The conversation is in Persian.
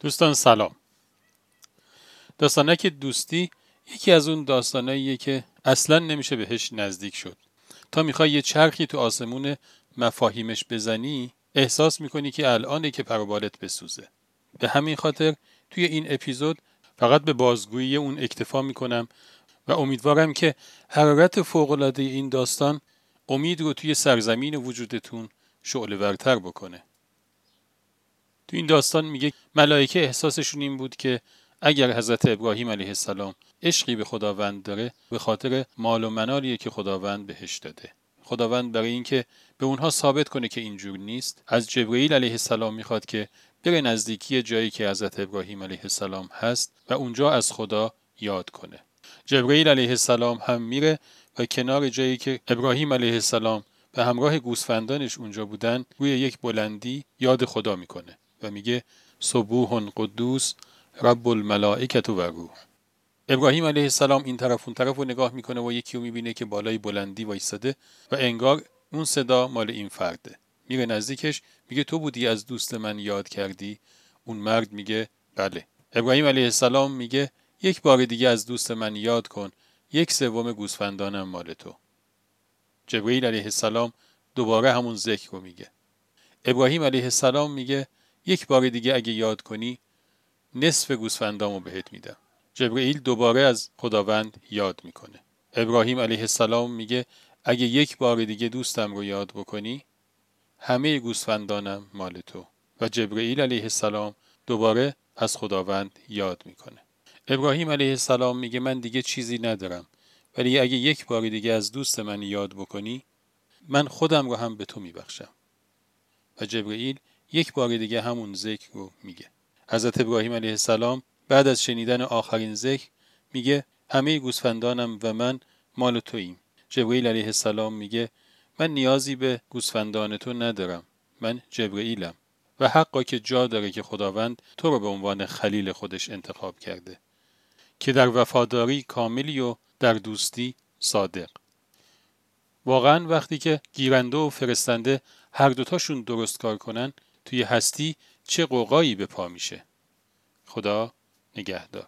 دوستان سلام. داستانک دوستی یکی از اون داستاناییه که اصلا نمیشه بهش نزدیک شد. تا می‌خوای یه چرخی تو آسمون مفاهیمش بزنی احساس می‌کنی که الانه که پروبالت بسوزه. به همین خاطر توی این اپیزود فقط به بازگویی اون اکتفا می‌کنم و امیدوارم که حرارت فوقالعاده این داستان امید رو توی سرزمین وجودتون شعله ورتر بکنه. تو این داستان میگه ملائکه احساسشون این بود که اگر حضرت ابراهیم علیه السلام عشقی به خداوند داره به خاطر مال و منالیه که خداوند بهش داده. خداوند برای اینکه به اونها ثابت کنه که اینجور نیست از جبرئیل علیه السلام می‌خواد که بره نزدیکی جایی که حضرت ابراهیم علیه السلام هست و اونجا از خدا یاد کنه. جبرئیل علیه السلام هم میره و کنار جایی که ابراهیم علیه السلام به همراه گوسفندانش اونجا بودن روی یک بلندی یاد خدا می‌کنه. و میگه صبوح قدوس رب الملائکت و روح. ابراهیم علیه السلام این طرف اون طرف رو نگاه می‌کنه و یکی رو می‌بینه که بالای بلندی وایستاده و انگار اون صدا مال این فرده. میره نزدیکش میگه تو بودی از دوست من یاد کردی؟ اون مرد میگه بله. ابراهیم علیه السلام میگه یک بار دیگه از دوست من یاد کن یک سوم گوسفندانم مال تو. جبرئیل علیه السلام دوباره همون ذکر رو میگه. ابراهیم علیه السلام میگه یک بار دیگه اگه یاد کنی نصف گوسفندامو بهت میدم. جبرئیل دوباره از خداوند یاد می‌کنه. ابراهیم علیه السلام میگه اگه یک بار دیگه دوستم رو یاد بکنی همه گوسفندانم مال تو. و جبرئیل علیه السلام دوباره از خداوند یاد می‌کنه. ابراهیم علیه السلام میگه من دیگه چیزی ندارم. ولی اگه یک بار دیگه از دوست من یاد بکنی من خودم رو هم به تو میبخشم. و جبرئیل یک بار دیگه همون ذکر رو میگه. حضرت ابراهیم علیه السلام بعد از شنیدن آخرین ذکر میگه همه گوسفندانم و من مال توییم. جبرئیل علیه السلام میگه من نیازی به گوسفندان تو ندارم من جبرئیلم و حقا که جا داره که خداوند تو رو به عنوان خلیل خودش انتخاب کرده که در وفاداری کاملی و در دوستی صادق. واقعا وقتی که گیرنده و فرستنده هر دوتاشون درست کار کنن توی هستی چه قوقایی به پا میشه. خدا نگهدار.